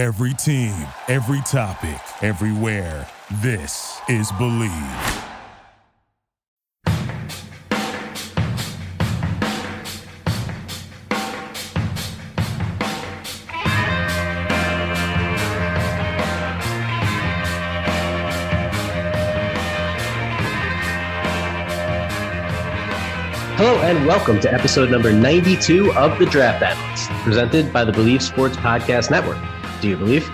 Every team, every topic, everywhere. This is Bleav. Hello and welcome to episode number 92 of the Draft Analyst, presented by the Bleav Sports Podcast Network. Do you believe?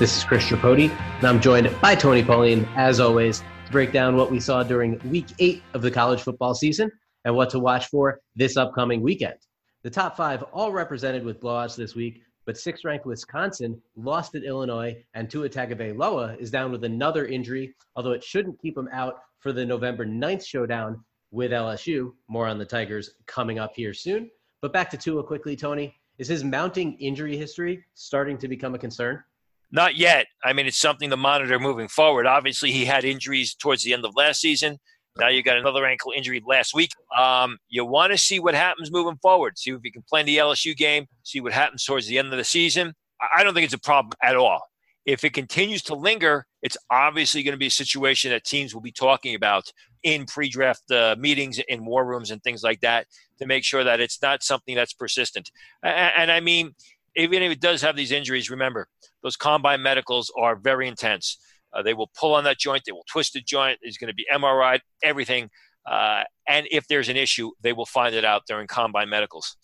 This is Chris Tripodi, and I'm joined by Tony Pauline, as always, to break down what we saw during week eight of the college football season and what to watch for this upcoming weekend. The top five all represented with blowouts this week, but sixth ranked Wisconsin lost at Illinois, and Tua Tagovailoa is down with another injury, although it shouldn't keep him out for the November 9th showdown with LSU. More on the Tigers coming up here soon. But back to Tua quickly, Tony. Is his mounting injury history starting to become a concern? Not yet. I mean, it's something to monitor moving forward. Obviously, he had injuries towards the end of last season. Now you got another ankle injury last week. Um, you want to see what happens moving forward. See if he can play in the LSU game. See what happens towards the end of the season. I don't think it's a problem at all. If it continues to linger, it's obviously going to be a situation that teams will be talking about in pre-draft uh, meetings in war rooms and things like that to make sure that it's not something that's persistent. And, and I mean, even if it does have these injuries, remember those combine medicals are very intense. Uh, they will pull on that joint, they will twist the joint. There's going to be MRI, everything. Uh, and if there's an issue, they will find it out during combine medicals.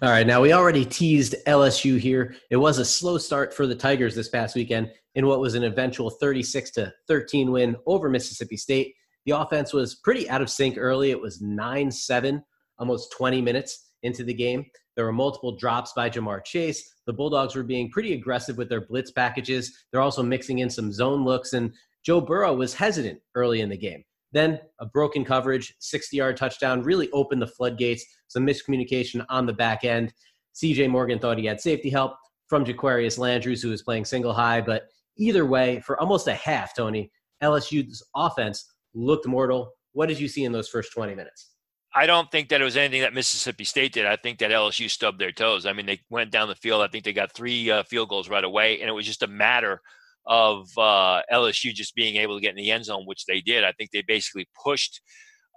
All right, now we already teased LSU here. It was a slow start for the Tigers this past weekend in what was an eventual 36 to 13 win over Mississippi State. The offense was pretty out of sync early. It was 9 7, almost 20 minutes into the game. There were multiple drops by Ja'Marr Chase. The Bulldogs were being pretty aggressive with their blitz packages. They're also mixing in some zone looks, and Joe Burrow was hesitant early in the game. Then a broken coverage, 60 yard touchdown really opened the floodgates. Some miscommunication on the back end. CJ Morgan thought he had safety help from Jaquarius Landrews, who was playing single high. But either way, for almost a half, Tony, LSU's offense looked mortal. What did you see in those first 20 minutes? I don't think that it was anything that Mississippi State did. I think that LSU stubbed their toes. I mean, they went down the field. I think they got three uh, field goals right away, and it was just a matter of uh, LSU just being able to get in the end zone, which they did. I think they basically pushed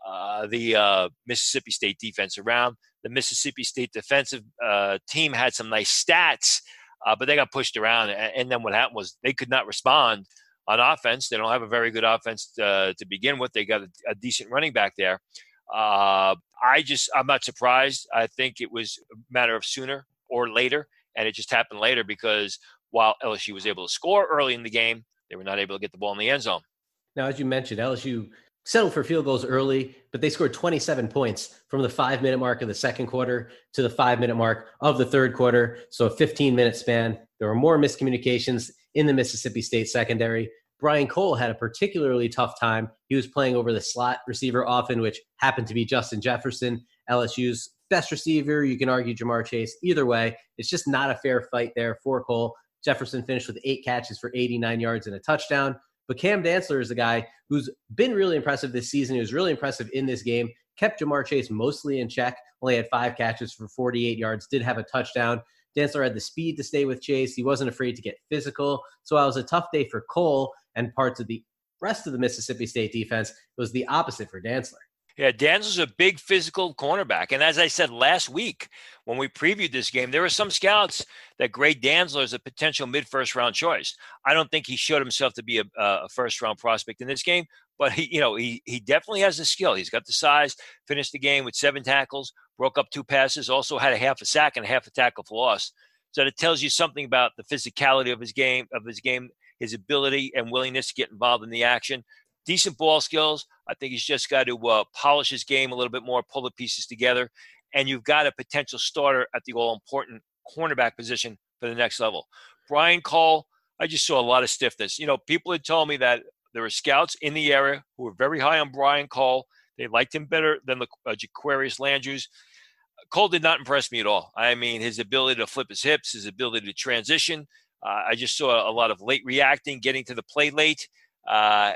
uh, the uh, Mississippi State defense around. The Mississippi State defensive uh, team had some nice stats, uh, but they got pushed around. And then what happened was they could not respond on offense. They don't have a very good offense uh, to begin with. They got a, a decent running back there. I just, I'm not surprised. I think it was a matter of sooner or later, and it just happened later because while LSU was able to score early in the game, they were not able to get the ball in the end zone. Now, as you mentioned, LSU settled for field goals early, but they scored 27 points from the five minute mark of the second quarter to the five minute mark of the third quarter. So a 15 minute span. There were more miscommunications in the Mississippi State secondary. Brian Cole had a particularly tough time. He was playing over the slot receiver often, which happened to be Justin Jefferson, LSU's best receiver. You can argue Ja'Marr Chase. Either way, it's just not a fair fight there for Cole. Jefferson finished with eight catches for 89 yards and a touchdown. But Cam Dantzler is a guy who's been really impressive this season. He was really impressive in this game. Kept Ja'Marr Chase mostly in check. Only had five catches for 48 yards. Did have a touchdown. Dantzler had the speed to stay with Chase. He wasn't afraid to get physical. So it was a tough day for Cole and parts of the rest of the Mississippi State defense. It was the opposite for Dantzler. Yeah, Dantzler's a big physical cornerback. And as I said last week when we previewed this game, there were some scouts that grade Dantzler as a potential mid first round choice. I don't think he showed himself to be a, a first round prospect in this game, but he, you know, he he definitely has the skill. He's got the size, finished the game with seven tackles, broke up two passes, also had a half a sack and a half a tackle for loss. So that tells you something about the physicality of his game, of his game, his ability and willingness to get involved in the action. Decent ball skills. I think he's just got to uh, polish his game a little bit more, pull the pieces together, and you've got a potential starter at the all important cornerback position for the next level. Brian Cole, I just saw a lot of stiffness. You know, people had told me that there were scouts in the area who were very high on Brian Cole. They liked him better than the uh, Jaquarius Landrews. Cole did not impress me at all. I mean, his ability to flip his hips, his ability to transition, uh, I just saw a lot of late reacting, getting to the play late. Uh,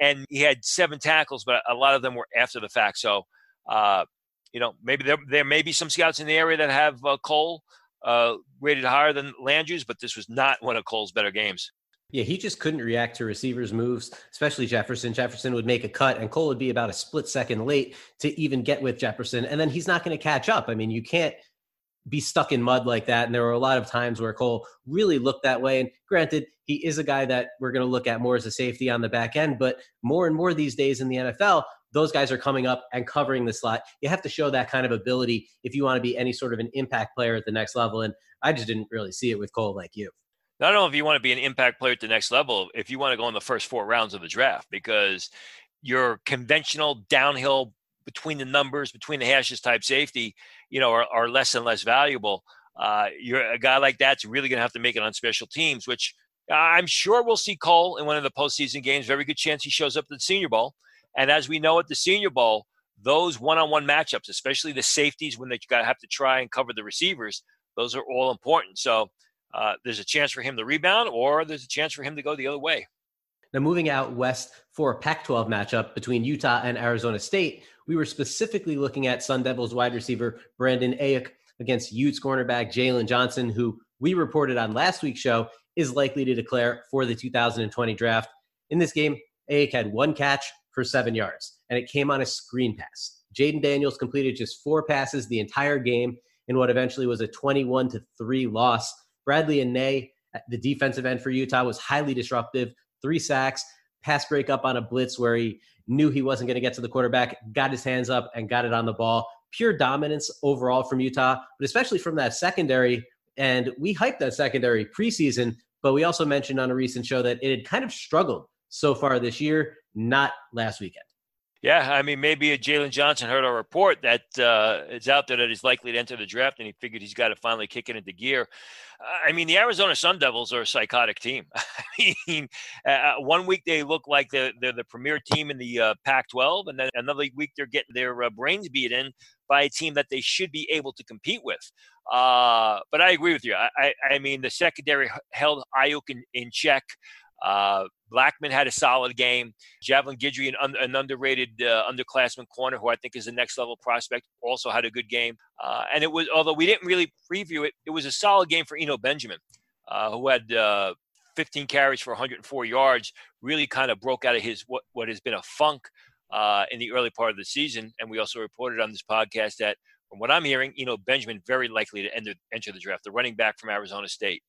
and he had seven tackles, but a lot of them were after the fact. So, uh, you know, maybe there, there may be some scouts in the area that have uh, Cole uh, rated higher than Landrews, but this was not one of Cole's better games. Yeah, he just couldn't react to receivers' moves, especially Jefferson. Jefferson would make a cut, and Cole would be about a split second late to even get with Jefferson, and then he's not going to catch up. I mean, you can't be stuck in mud like that. And there were a lot of times where Cole really looked that way. And granted, he is a guy that we're going to look at more as a safety on the back end, but more and more these days in the NFL, those guys are coming up and covering the slot. You have to show that kind of ability if you want to be any sort of an impact player at the next level. And I just didn't really see it with Cole like you. I don't only if you want to be an impact player at the next level, if you want to go in the first four rounds of the draft, because your conventional downhill between the numbers, between the hashes type safety, you know, are, are less and less valuable. Uh, you're a guy like that's really going to have to make it on special teams, which I'm sure we'll see Cole in one of the postseason games. Very good chance he shows up at the Senior Bowl. And as we know at the Senior Bowl, those one-on-one matchups, especially the safeties when they got to have to try and cover the receivers, those are all important. So uh, there's a chance for him to rebound, or there's a chance for him to go the other way. Now, moving out west for a Pac 12 matchup between Utah and Arizona State, we were specifically looking at Sun Devils wide receiver Brandon Aiyuk against Utes cornerback Jaylon Johnson, who we reported on last week's show is likely to declare for the 2020 draft. In this game, Aiyuk had one catch for seven yards, and it came on a screen pass. Jayden Daniels completed just four passes the entire game in what eventually was a 21 to 3 loss. Bradlee Anae, the defensive end for Utah, was highly disruptive, three sacks, pass break up on a blitz where he knew he wasn't going to get to the quarterback, got his hands up and got it on the ball. Pure dominance overall from Utah, but especially from that secondary. And we hyped that secondary preseason, but we also mentioned on a recent show that it had kind of struggled so far this year, not last weekend. Yeah, I mean, maybe a Jaylon Johnson heard our report that uh, it's out there that he's likely to enter the draft, and he figured he's got to finally kick it into gear. Uh, I mean, the Arizona Sun Devils are a psychotic team. I mean, uh, uh, one week they look like they're, they're the premier team in the uh, Pac-12, and then another week they're getting their uh, brains beat in by a team that they should be able to compete with. but I agree with you. I, I, I mean, the secondary held Aiyuk in, in check. Uh, Blackmon had a solid game. Javelin Guidry, an, un- an underrated uh, underclassman corner, who I think is the next level prospect, also had a good game. Uh, and it was, although we didn't really preview it, it was a solid game for Eno Benjamin, uh, who had uh, 15 carries for 104 yards. Really kind of broke out of his what, what has been a funk uh, in the early part of the season. And we also reported on this podcast that, from what I'm hearing, Eno Benjamin very likely to enter, enter the draft, the running back from Arizona State.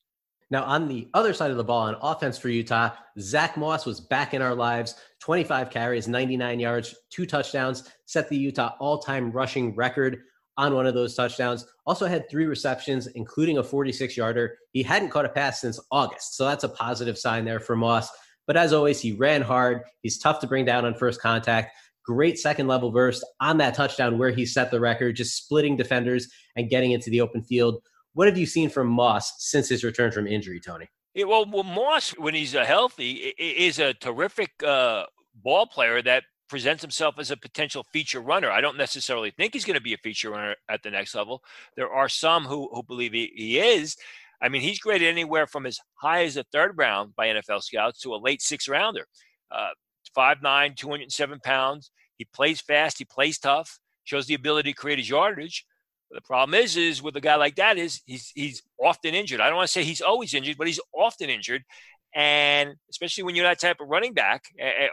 Now, on the other side of the ball on offense for Utah, Zach Moss was back in our lives 25 carries, 99 yards, two touchdowns, set the Utah all time rushing record on one of those touchdowns. Also had three receptions, including a 46 yarder. He hadn't caught a pass since August. So that's a positive sign there for Moss. But as always, he ran hard. He's tough to bring down on first contact. Great second level burst on that touchdown where he set the record, just splitting defenders and getting into the open field. What have you seen from Moss since his return from injury, Tony? Yeah, well, well, Moss, when he's uh, healthy, is a terrific uh, ball player that presents himself as a potential feature runner. I don't necessarily think he's going to be a feature runner at the next level. There are some who, who believe he, he is. I mean, he's graded anywhere from as high as a third round by NFL scouts to a late six rounder. Uh, 5'9, 207 pounds. He plays fast. He plays tough. Shows the ability to create his yardage. The problem is, is with a guy like that is he's he's often injured. I don't want to say he's always injured, but he's often injured, and especially when you're that type of running back,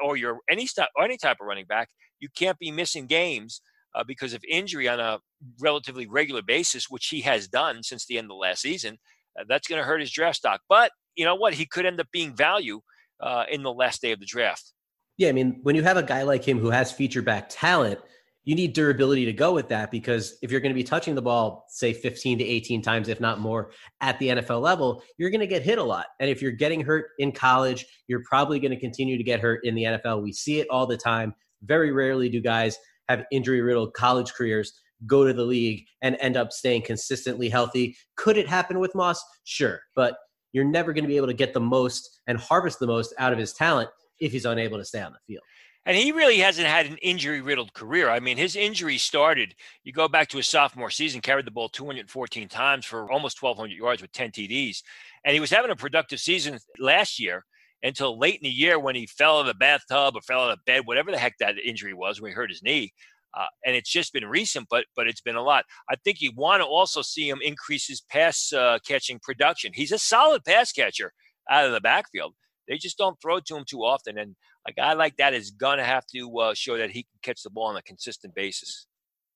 or you're any any type of running back, you can't be missing games uh, because of injury on a relatively regular basis, which he has done since the end of last season. Uh, that's going to hurt his draft stock. But you know what? He could end up being value uh, in the last day of the draft. Yeah, I mean, when you have a guy like him who has feature back talent you need durability to go with that because if you're going to be touching the ball, say 15 to 18 times, if not more, at the NFL level, you're going to get hit a lot. And if you're getting hurt in college, you're probably going to continue to get hurt in the NFL. We see it all the time. Very rarely do guys have injury riddled college careers go to the league and end up staying consistently healthy. Could it happen with Moss? Sure. But you're never going to be able to get the most and harvest the most out of his talent if he's unable to stay on the field. And he really hasn't had an injury riddled career. I mean, his injury started, you go back to his sophomore season, carried the ball 214 times for almost 1,200 yards with 10 TDs. And he was having a productive season last year until late in the year when he fell in the bathtub or fell out of bed, whatever the heck that injury was when he hurt his knee. Uh, and it's just been recent, but but it's been a lot. I think you want to also see him increase his pass uh, catching production. He's a solid pass catcher out of the backfield. They just don't throw to him too often, and a guy like that is gonna have to uh, show that he can catch the ball on a consistent basis.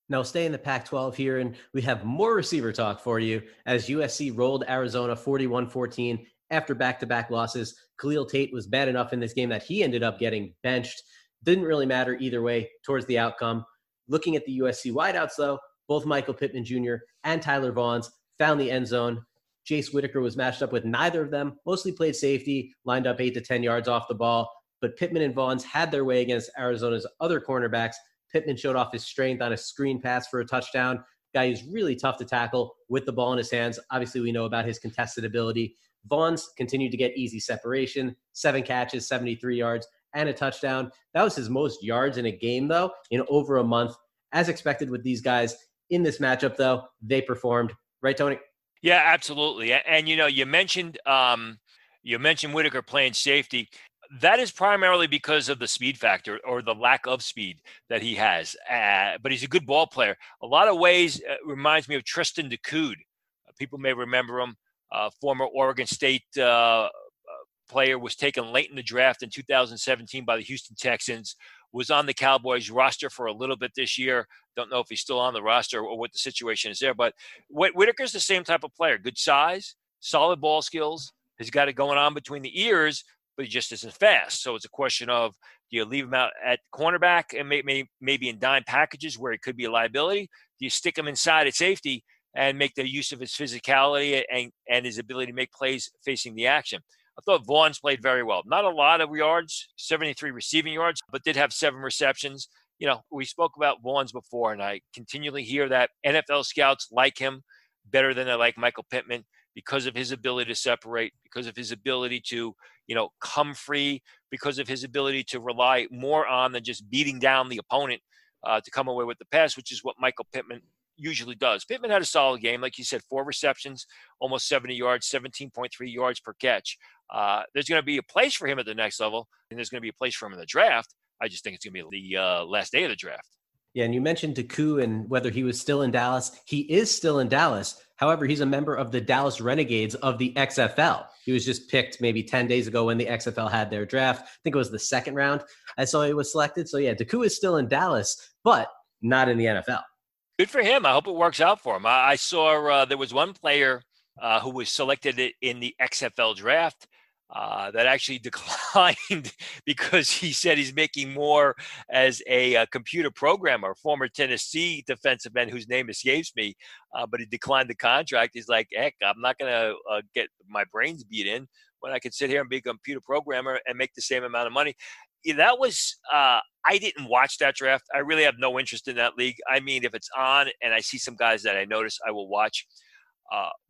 Now, stay in the Pac 12 here, and we have more receiver talk for you as USC rolled Arizona 41 14 after back to back losses. Khalil Tate was bad enough in this game that he ended up getting benched. Didn't really matter either way towards the outcome. Looking at the USC wideouts, though, both Michael Pittman Jr. and Tyler Vaughns found the end zone. Jace Whitaker was matched up with neither of them, mostly played safety, lined up eight to 10 yards off the ball. But Pittman and Vaughns had their way against Arizona's other cornerbacks. Pittman showed off his strength on a screen pass for a touchdown. Guy who's really tough to tackle with the ball in his hands. Obviously, we know about his contested ability. Vaughns continued to get easy separation, seven catches, 73 yards, and a touchdown. That was his most yards in a game, though, in over a month. As expected with these guys in this matchup, though, they performed. Right, Tony? Yeah, absolutely. And, you know, you mentioned um, you mentioned Whitaker playing safety. That is primarily because of the speed factor or the lack of speed that he has. Uh, but he's a good ball player. A lot of ways uh, reminds me of Treston Decoud. People may remember him uh, former Oregon State uh, uh, player, was taken late in the draft in 2017 by the Houston Texans. Was on the Cowboys roster for a little bit this year. Don't know if he's still on the roster or what the situation is there. But Whitaker's the same type of player. Good size, solid ball skills. He's got it going on between the ears, but he just isn't fast. So it's a question of do you leave him out at cornerback and maybe maybe in dime packages where it could be a liability? Do you stick him inside at safety and make the use of his physicality and, and his ability to make plays facing the action. I thought Vaughns played very well. Not a lot of yards, 73 receiving yards, but did have seven receptions. You know, we spoke about Vaughns before, and I continually hear that NFL scouts like him better than they like Michael Pittman because of his ability to separate, because of his ability to, you know, come free, because of his ability to rely more on than just beating down the opponent uh, to come away with the pass, which is what Michael Pittman usually does. Pittman had a solid game, like you said, four receptions, almost 70 yards, 17.3 yards per catch. Uh, there's going to be a place for him at the next level, and there's going to be a place for him in the draft. I just think it's going to be the uh, last day of the draft. Yeah, and you mentioned Decoud and whether he was still in Dallas. He is still in Dallas. However, he's a member of the Dallas Renegades of the XFL. He was just picked maybe 10 days ago when the XFL had their draft. I think it was the second round. I saw he was selected. So, yeah, Decoud is still in Dallas, but not in the NFL. Good for him. I hope it works out for him. I, I saw uh, there was one player uh, who was selected in the XFL draft uh, that actually declined because he said he's making more as a, uh, computer programmer. Former Tennessee defensive end whose name escapes me, uh, but he declined the contract. He's like, heck, I'm not going to uh, get my brains beat in when I could sit here and be a computer programmer and make the same amount of money that was uh, I didn't watch that draft. I really have no interest in that league. I mean, if it's on and I see some guys that I notice, I will watch.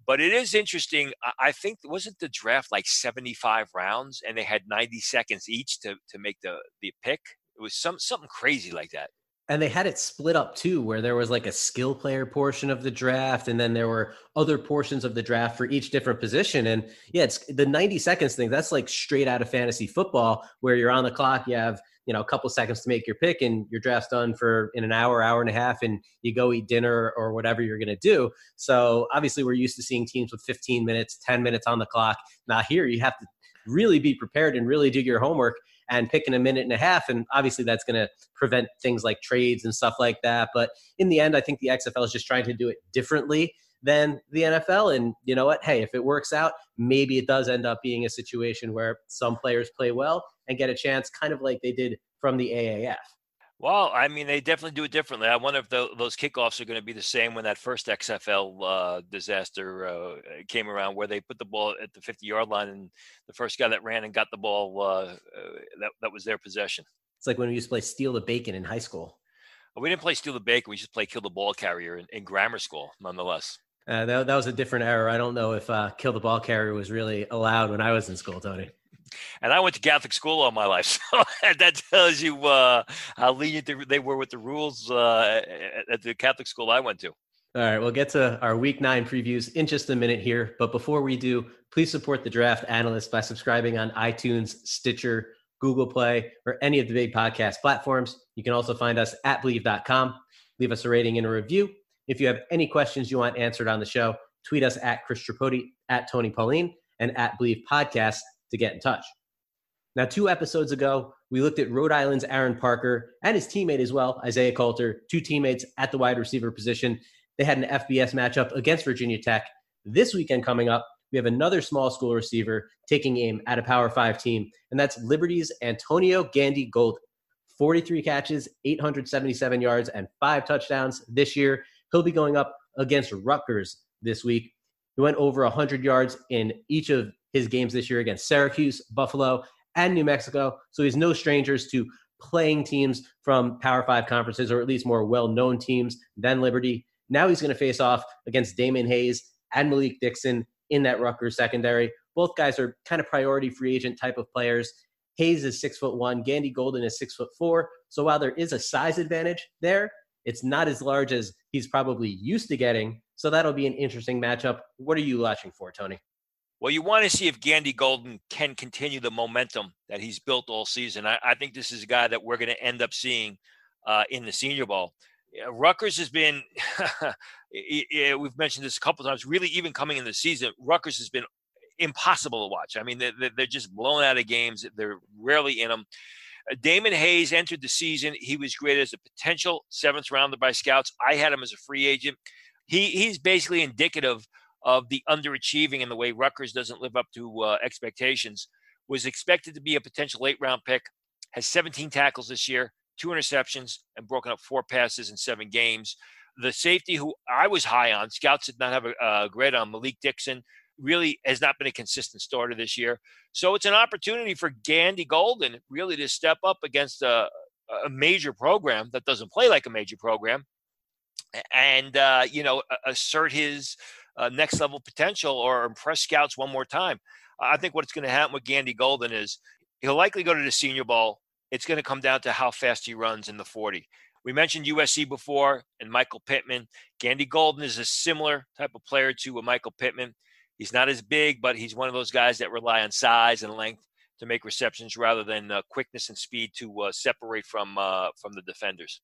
But it is interesting. I think wasn't the draft like 75 rounds, and they had 90 seconds each to to make the the pick. It was some something crazy like that and they had it split up too where there was like a skill player portion of the draft and then there were other portions of the draft for each different position and yeah it's the 90 seconds thing that's like straight out of fantasy football where you're on the clock you have you know a couple seconds to make your pick and your draft's done for in an hour hour and a half and you go eat dinner or whatever you're going to do so obviously we're used to seeing teams with 15 minutes 10 minutes on the clock now here you have to really be prepared and really do your homework and pick in a minute and a half. And obviously, that's going to prevent things like trades and stuff like that. But in the end, I think the XFL is just trying to do it differently than the NFL. And you know what? Hey, if it works out, maybe it does end up being a situation where some players play well and get a chance, kind of like they did from the AAF. Well, I mean, they definitely do it differently. I wonder if the, those kickoffs are going to be the same when that first XFL uh, disaster uh, came around, where they put the ball at the 50 yard line, and the first guy that ran and got the ball uh, uh, that that was their possession. It's like when we used to play steal the bacon in high school. We didn't play steal the bacon. We just play kill the ball carrier in, in grammar school, nonetheless. Uh, that, that was a different era. I don't know if uh, kill the ball carrier was really allowed when I was in school, Tony and I went to Catholic school all my life, so that tells you uh, how lenient they were with the rules uh, at the Catholic school I went to. All right, we'll get to our week nine previews in just a minute here. But before we do, please support the draft analyst by subscribing on iTunes, Stitcher, Google Play, or any of the big podcast platforms. You can also find us at bleav.com. Leave us a rating and a review. If you have any questions you want answered on the show, tweet us at Chris Tripodi, at Tony Pauline, and at Bleav Podcast to get in touch. Now, two episodes ago, we looked at Rhode Island's Aaron Parker and his teammate as well, Isaiah Coulter, two teammates at the wide receiver position. They had an FBS matchup against Virginia Tech. This weekend coming up, we have another small school receiver taking aim at a Power Five team, and that's Liberty's Antonio Gandy Golden. 43 catches, 877 yards, and five touchdowns this year. He'll be going up against Rutgers this week. He went over 100 yards in each of his games this year against Syracuse, Buffalo, and New Mexico. So he's no strangers to playing teams from Power Five conferences, or at least more well known teams than Liberty. Now he's going to face off against Damon Hayes and Malik Dixon in that Rutgers secondary. Both guys are kind of priority free agent type of players. Hayes is six foot one, Gandy Golden is six foot four. So while there is a size advantage there, it's not as large as he's probably used to getting. So that'll be an interesting matchup. What are you watching for, Tony? Well, you want to see if Gandy Golden can continue the momentum that he's built all season. I, I think this is a guy that we're going to end up seeing uh, in the Senior Bowl. Rutgers has been, yeah, we've mentioned this a couple times, really, even coming in the season, Rutgers has been impossible to watch. I mean, they're, they're just blown out of games, they're rarely in them. Uh, Damon Hayes entered the season. He was graded as a potential seventh rounder by scouts. I had him as a free agent. He he's basically indicative of the underachieving and the way Rutgers doesn't live up to uh, expectations. Was expected to be a potential late round pick. Has 17 tackles this year, two interceptions, and broken up four passes in seven games. The safety who I was high on, scouts did not have a, a grade on Malik Dixon, really has not been a consistent starter this year. So it's an opportunity for Gandy Golden really to step up against a, a major program that doesn't play like a major program and, uh, you know, assert his uh, next level potential or impress scouts one more time. I think what's going to happen with Gandy Golden is he'll likely go to the Senior Bowl. It's going to come down to how fast he runs in the 40. We mentioned USC before and Michael Pittman. Gandy Golden is a similar type of player to a Michael Pittman. He's not as big, but he's one of those guys that rely on size and length to make receptions rather than uh, quickness and speed to uh, separate from uh, from the defenders.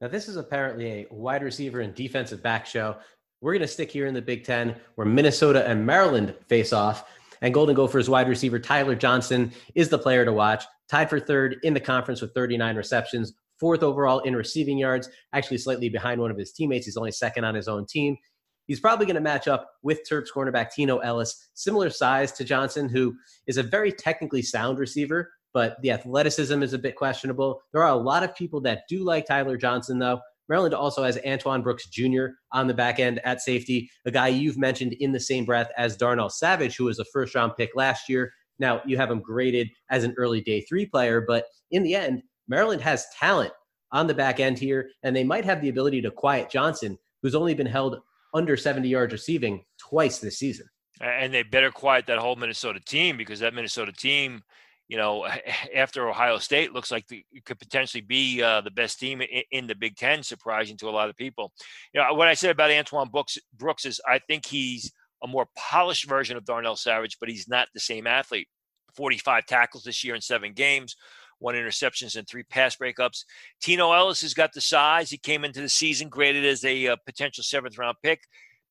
Now, this is apparently a wide receiver and defensive back show. We're going to stick here in the Big Ten, where Minnesota and Maryland face off. And Golden Gophers wide receiver Tyler Johnson is the player to watch. Tied for third in the conference with 39 receptions, fourth overall in receiving yards, actually slightly behind one of his teammates. He's only second on his own team. He's probably going to match up with Terps cornerback Tino Ellis, similar size to Johnson, who is a very technically sound receiver, but the athleticism is a bit questionable. There are a lot of people that do like Tyler Johnson, though. Maryland also has Antoine Brooks Jr. on the back end at safety, a guy you've mentioned in the same breath as Darnell Savage, who was a first round pick last year. Now, you have him graded as an early day three player, but in the end, Maryland has talent on the back end here, and they might have the ability to quiet Johnson, who's only been held under 70 yards receiving twice this season. And they better quiet that whole Minnesota team because that Minnesota team, you know, after Ohio State looks like the, could potentially be uh, the best team in, in, the Big Ten, surprising to a lot of people. You know, what I said about Antoine Brooks, Brooks is I think he's a more polished version of Darnell Savage, but he's not the same athlete. 45 tackles this year in seven games, one interceptions and three pass breakups. Tino Ellis has got the size. He came into the season graded as a, uh, potential seventh round pick.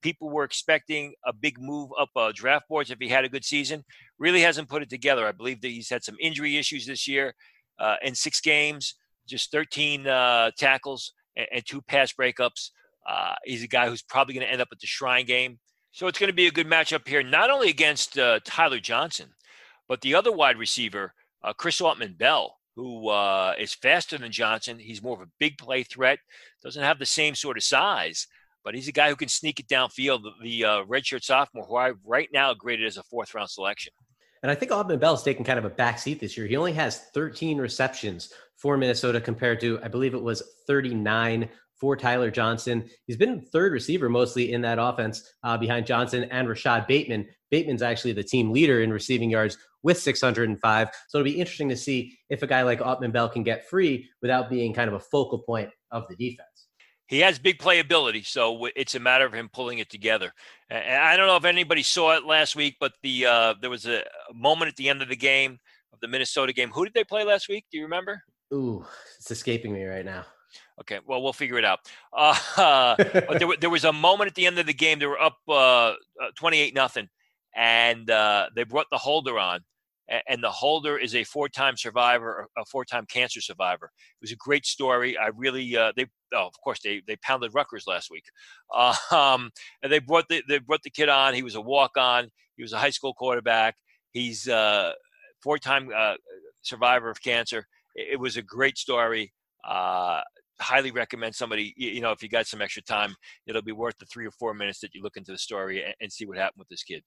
People were expecting a big move up uh, draft boards if he had a good season. Really hasn't put it together. I believe that he's had some injury issues this year. Uh, in six games, just 13 uh, tackles and, and, two pass breakups. Uh, he's a guy who's probably going to end up at the Shrine game. So it's going to be a good matchup here, not only against Tyler Johnson, but the other wide receiver, Chris Autman Bell, who uh, is faster than Johnson. He's more of a big play threat, doesn't have the same sort of size, but he's a guy who can sneak it downfield. The, the uh, redshirt sophomore, who I right now graded as a fourth round selection. And I think Autman Bell's taken kind of a back seat this year. He only has 13 receptions for Minnesota compared to, I believe it was 39 for Tyler Johnson. He's been third receiver mostly in that offense uh, behind Johnson and Rashod Bateman. Bateman's actually the team leader in receiving yards with 605. So it'll be interesting to see if a guy like Autman Bell can get free without being kind of a focal point of the defense. He has big playability, so it's a matter of him pulling it together. And I don't know if anybody saw it last week, but the uh, there was a moment at the end of the game of the Minnesota game. Who did they play last week? Do you remember? Ooh, it's escaping me right now. Okay, well, we'll figure it out. Uh, there, there, was a moment at the end of the game. They were up uh, uh, twenty-eight nothing, and uh, they brought the holder on, and the holder is a four-time survivor, a four-time cancer survivor. It was a great story. I really, uh, they, oh, of course, they they pounded Rutgers last week, uh, um, and they brought the they brought the kid on. He was a walk-on. He was a high school quarterback. He's a four-time survivor of cancer. It, it was a great story. Uh, highly recommend somebody you know if you got some extra time it'll be worth the three or four minutes that you look into the story and, and see what happened with this kid.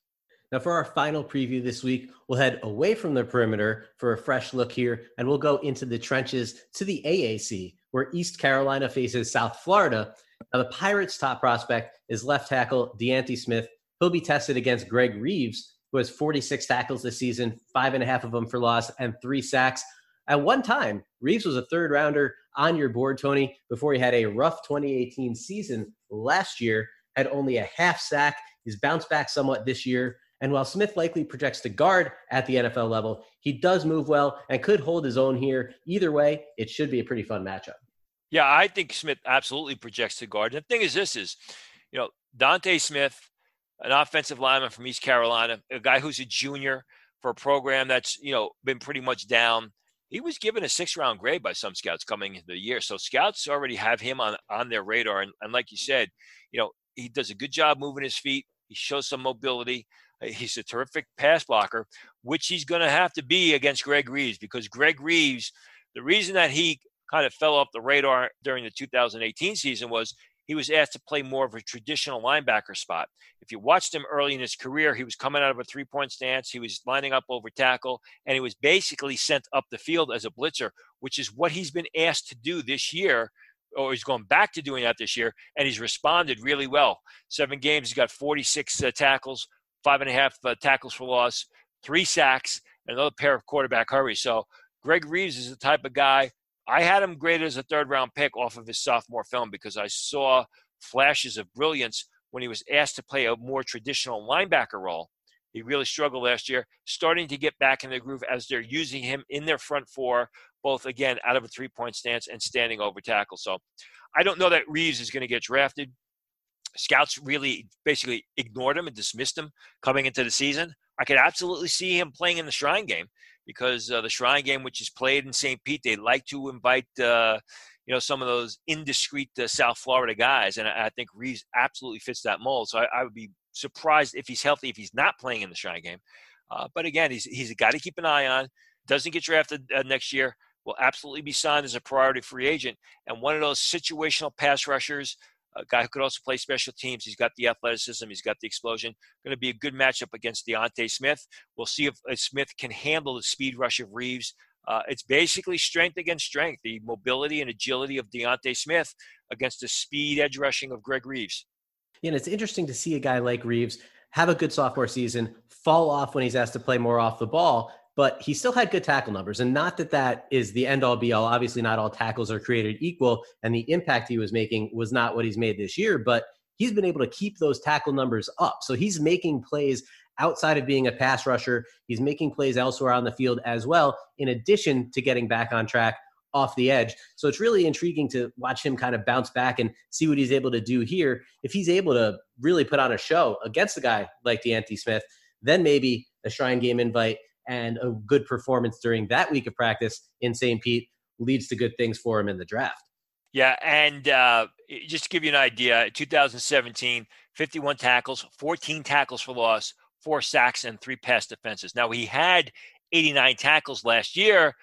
Now for our final preview this week we'll head away from the perimeter for a fresh look here and we'll go into the trenches to the aac where east carolina faces south florida. Now the pirates top prospect is left tackle D'Ante smith. He'll be tested against greg reeves who has 46 tackles this season five and a half of them for loss and three sacks. At one time, Reeves was a third rounder on your board, Tony, before he had a rough 2018 season last year, had only a half sack. He's bounced back somewhat this year. And while Smith likely projects to guard at the NFL level, he does move well and could hold his own here. Either way, it should be a pretty fun matchup. Yeah, I think Smith absolutely projects to guard. And the thing is, this is, you know, D'Ante Smith, an offensive lineman from East Carolina, a guy who's a junior for a program that's, you know, been pretty much down he was given a six round grade by some scouts coming into the year. So scouts already have him on, on their radar. And, and like you said, you know, he does a good job moving his feet. He shows some mobility. Uh, he's a terrific pass blocker, which he's going to have to be against Greg Reeves because Greg Reeves, the reason that he kind of fell off the radar during the 2018 season was he was asked to play more of a traditional linebacker spot. If you watched him early in his career, he was coming out of a three point stance, he was lining up over tackle, and he was basically sent up the field as a blitzer, which is what he's been asked to do this year. Or he's going back to doing that this year, and he's responded really well. Seven games, he's got 46 uh, tackles, five and a half uh, tackles for loss, three sacks, and another pair of quarterback hurries. So Greg Reeves is the type of guy I had him graded as a third round pick off of his sophomore film because I saw flashes of brilliance when he was asked to play a more traditional linebacker role. He really struggled last year, starting to get back in the groove as they're using him in their front four, both again out of a three point stance and standing over tackle. So I don't know that Reeves is going to get drafted. Scouts really basically ignored him and dismissed him coming into the season. I could absolutely see him playing in the Shrine game because uh, the Shrine game, which is played in St. Pete, they like to invite uh, you know some of those indiscreet uh, South Florida guys, and I, I, think Reeves absolutely fits that mold. So I, I, would be surprised if he's healthy if he's not playing in the Shrine game. Uh, but again, he's he's a guy to keep an eye on. Doesn't get drafted uh, next year. Will absolutely be signed as a priority free agent and one of those situational pass rushers a guy who could also play special teams. He's got the athleticism. He's got the explosion. Going to be a good matchup against D'Ante Smith. We'll see if, if Smith can handle the speed rush of Reeves. Uh, it's basically strength against strength, the mobility and agility of D'Ante Smith against the speed edge rushing of Greg Reeves. Yeah, and it's interesting to see a guy like Reeves have a good sophomore season, fall off when he's asked to play more off the ball, but he still had good tackle numbers. And not that that is the end all be all. Obviously, not all tackles are created equal, and the impact he was making was not what he's made this year, but he's been able to keep those tackle numbers up. So he's making plays outside of being a pass rusher. He's making plays elsewhere on the field as well, in addition to getting back on track off the edge. So it's really intriguing to watch him kind of bounce back and see what he's able to do here. If he's able to really put on a show against a guy like D'Ante Smith, then maybe a Shrine Game invite and a good performance during that week of practice in St. Pete leads to good things for him in the draft. Yeah, and uh, just to give you an idea, 2017, 51 tackles, 14 tackles for loss, four sacks, and three pass defenses. Now he had 89 tackles last year,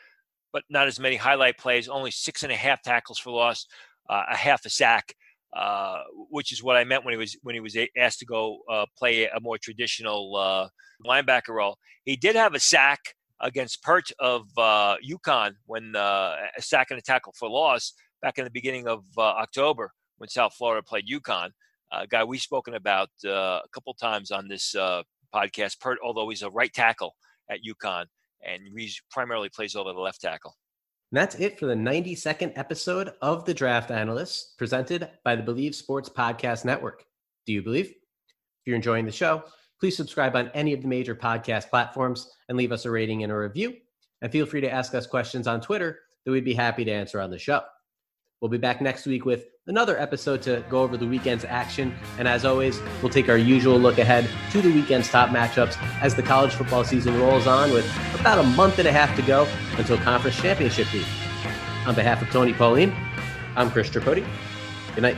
but not as many highlight plays. Only six and a half tackles for loss, uh, a half a sack, uh, which is what I meant when he was when he was asked to go uh, play a more traditional uh, linebacker role. He did have a sack against Peart of uh, UConn when uh, a sack and a tackle for loss back in the beginning of uh, October when South Florida played UConn. A guy we've spoken about uh, a couple times on this uh, podcast. Peart, although he's a right tackle at UConn, and he primarily plays over the left tackle. And that's it for the 92nd episode of The Draft Analysts, presented by the Bleav Sports Podcast Network. Do you believe? If you're enjoying the show, please subscribe on any of the major podcast platforms and leave us a rating and a review. And feel free to ask us questions on Twitter that we'd be happy to answer on the show. We'll be back next week with another episode to go over the weekend's action. And as always, we'll take our usual look ahead to the weekend's top matchups as the college football season rolls on with about a month and a half to go until conference championship week. On behalf of Tony Pauline, I'm Chris Tripodi. Good night.